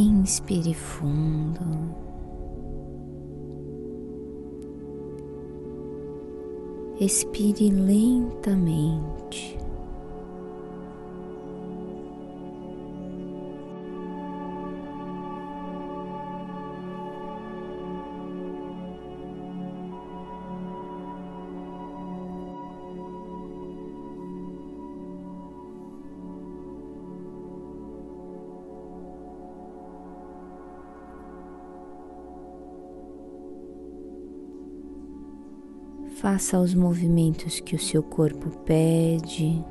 Inspire fundo. Expire lentamente. Faça os movimentos que o seu corpo pede.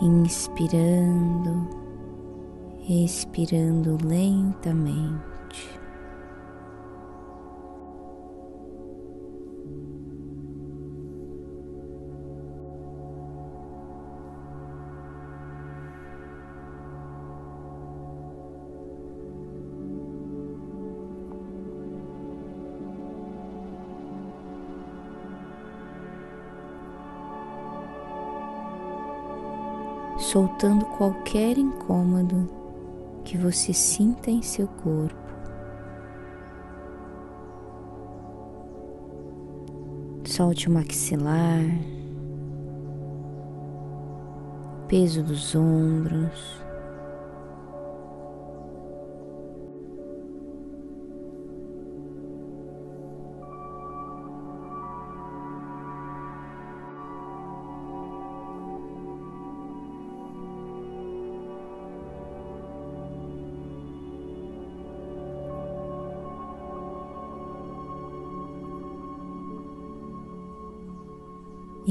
Inspirando, expirando lentamente. Soltando qualquer incômodo que você sinta em seu corpo. Solte o maxilar, peso dos ombros.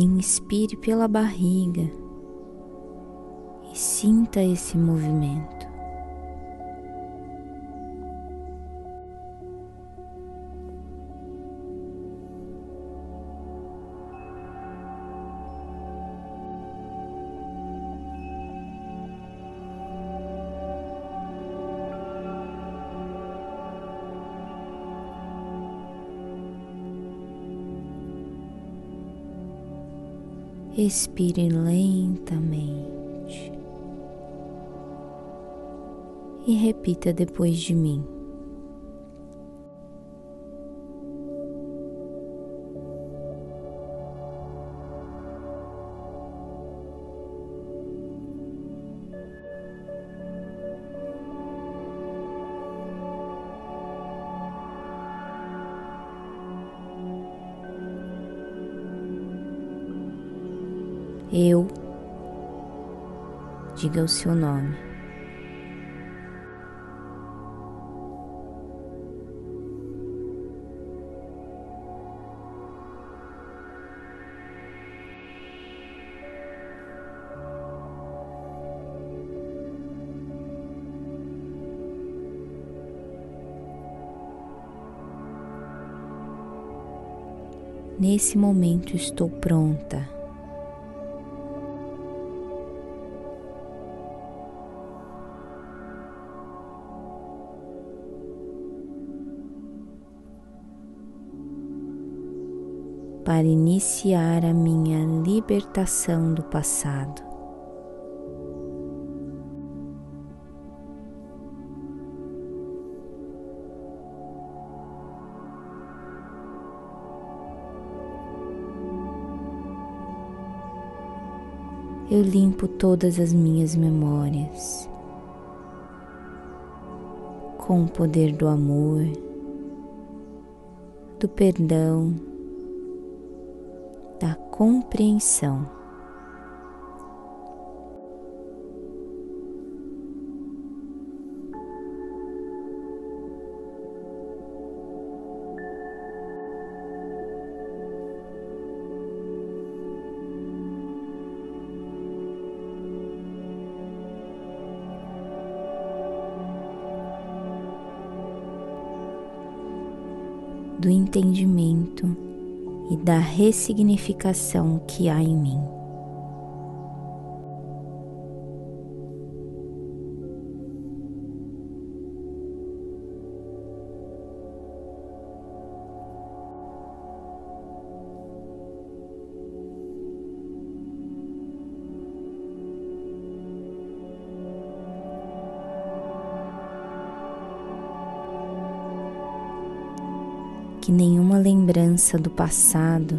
Inspire pela barriga e sinta esse movimento. Respire lentamente e repita depois de mim. Diga o seu nome. Nesse momento estou pronta para iniciar a minha libertação do passado. Eu limpo todas as minhas memórias com o poder do amor, do perdão compreensão. do entendimento e da ressignificação que há em mim. Que nenhuma lembrança do passado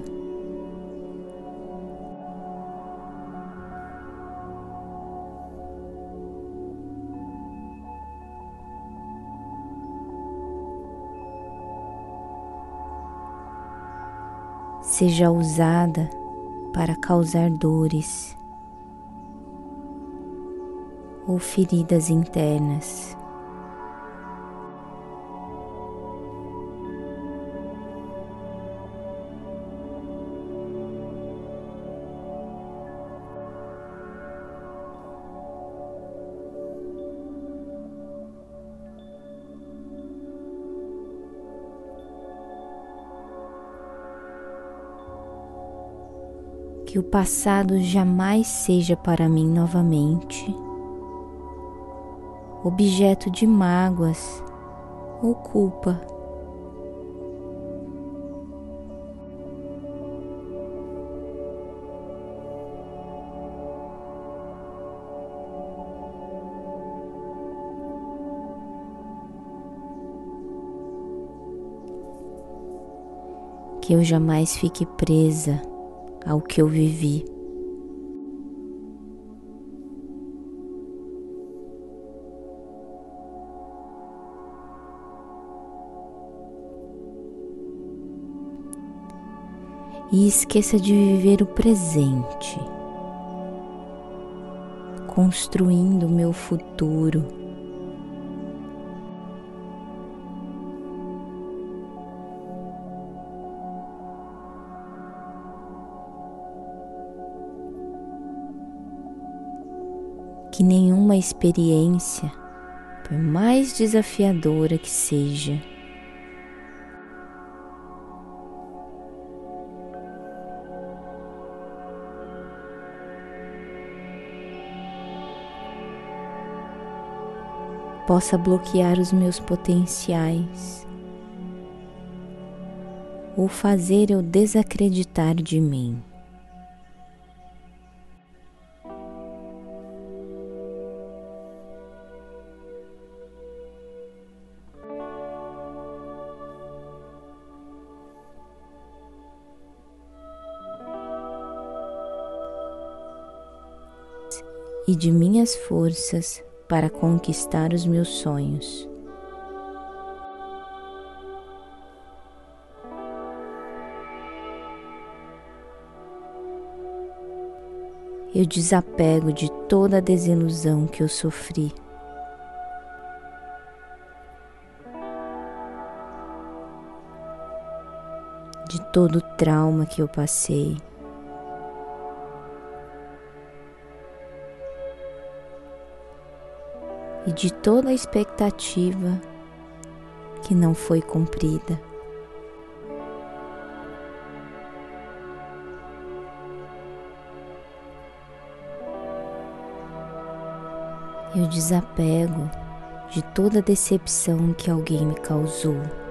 seja usada para causar dores ou feridas internas. Que o passado jamais seja para mim novamente objeto de mágoas ou culpa. Que eu jamais fique presa ao que eu vivi. E esqueça de viver o presente, construindo o meu futuro. Que nenhuma experiência, por mais desafiadora que seja, possa bloquear os meus potenciais ou fazer eu desacreditar de mim. E de minhas forças para conquistar os meus sonhos. Eu desapego de toda a desilusão que eu sofri. De todo o trauma que eu passei. E de toda a expectativa que não foi cumprida. Eu desapego de toda decepção que alguém me causou.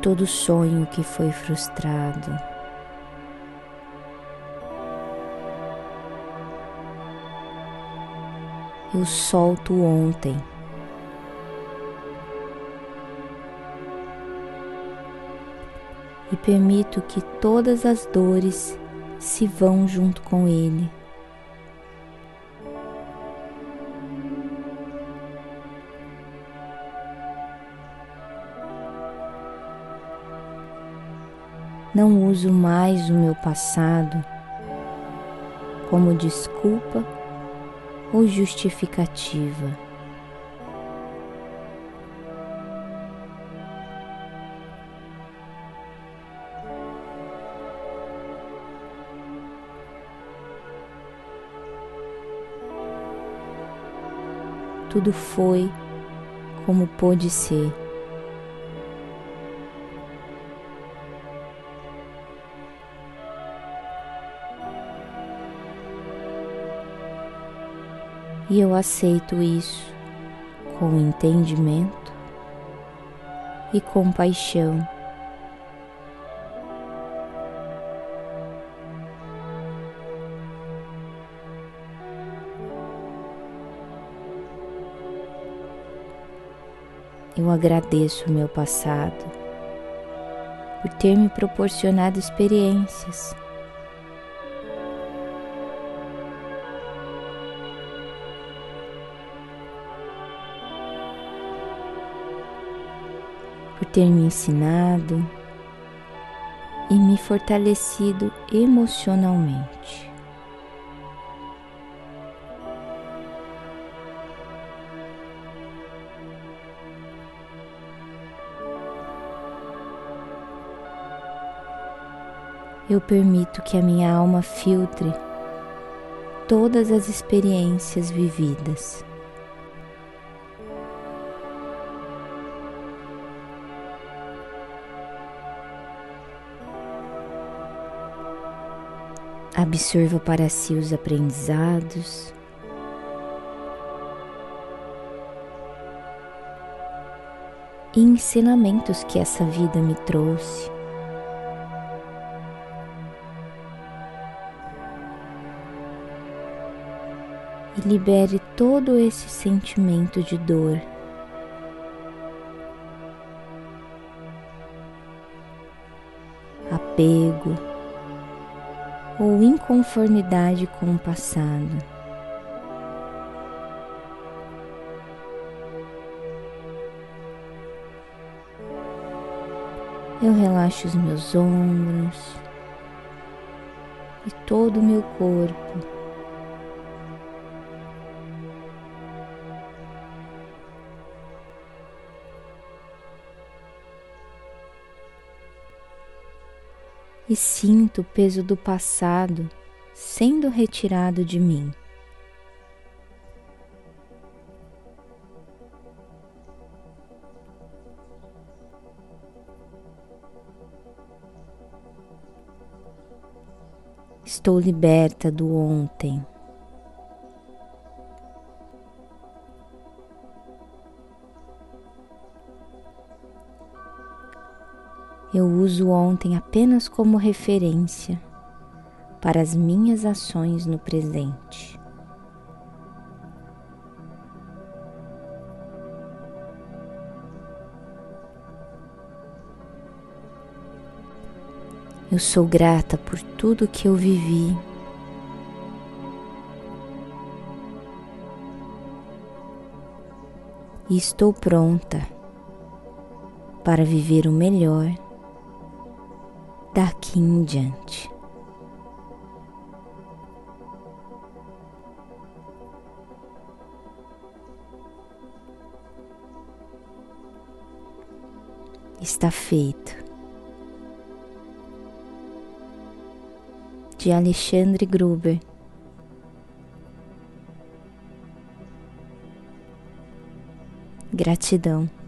Todo sonho que foi frustrado. Eu solto ontem. E permito que todas as dores se vão junto com ele. Não uso mais o meu passado como desculpa ou justificativa. Tudo foi como pôde ser. e eu aceito isso com entendimento e compaixão. Eu agradeço o meu passado por ter me proporcionado experiências ter me ensinado e me fortalecido emocionalmente. eu permito que a minha alma filtre todas as experiências vividas. Absorva para si os aprendizados. E ensinamentos que essa vida me trouxe. e libere todo esse sentimento de dor. Apego ou inconformidade com o passado. Eu relaxo os meus ombros e todo o meu corpo. E sinto o peso do passado sendo retirado de mim. Estou liberta do ontem. Eu uso ontem apenas como referência para as minhas ações no presente. Eu sou grata por tudo que eu vivi. E estou pronta para viver o melhor daqui em diante. Está feito. De Alexandre Gruber. Gratidão.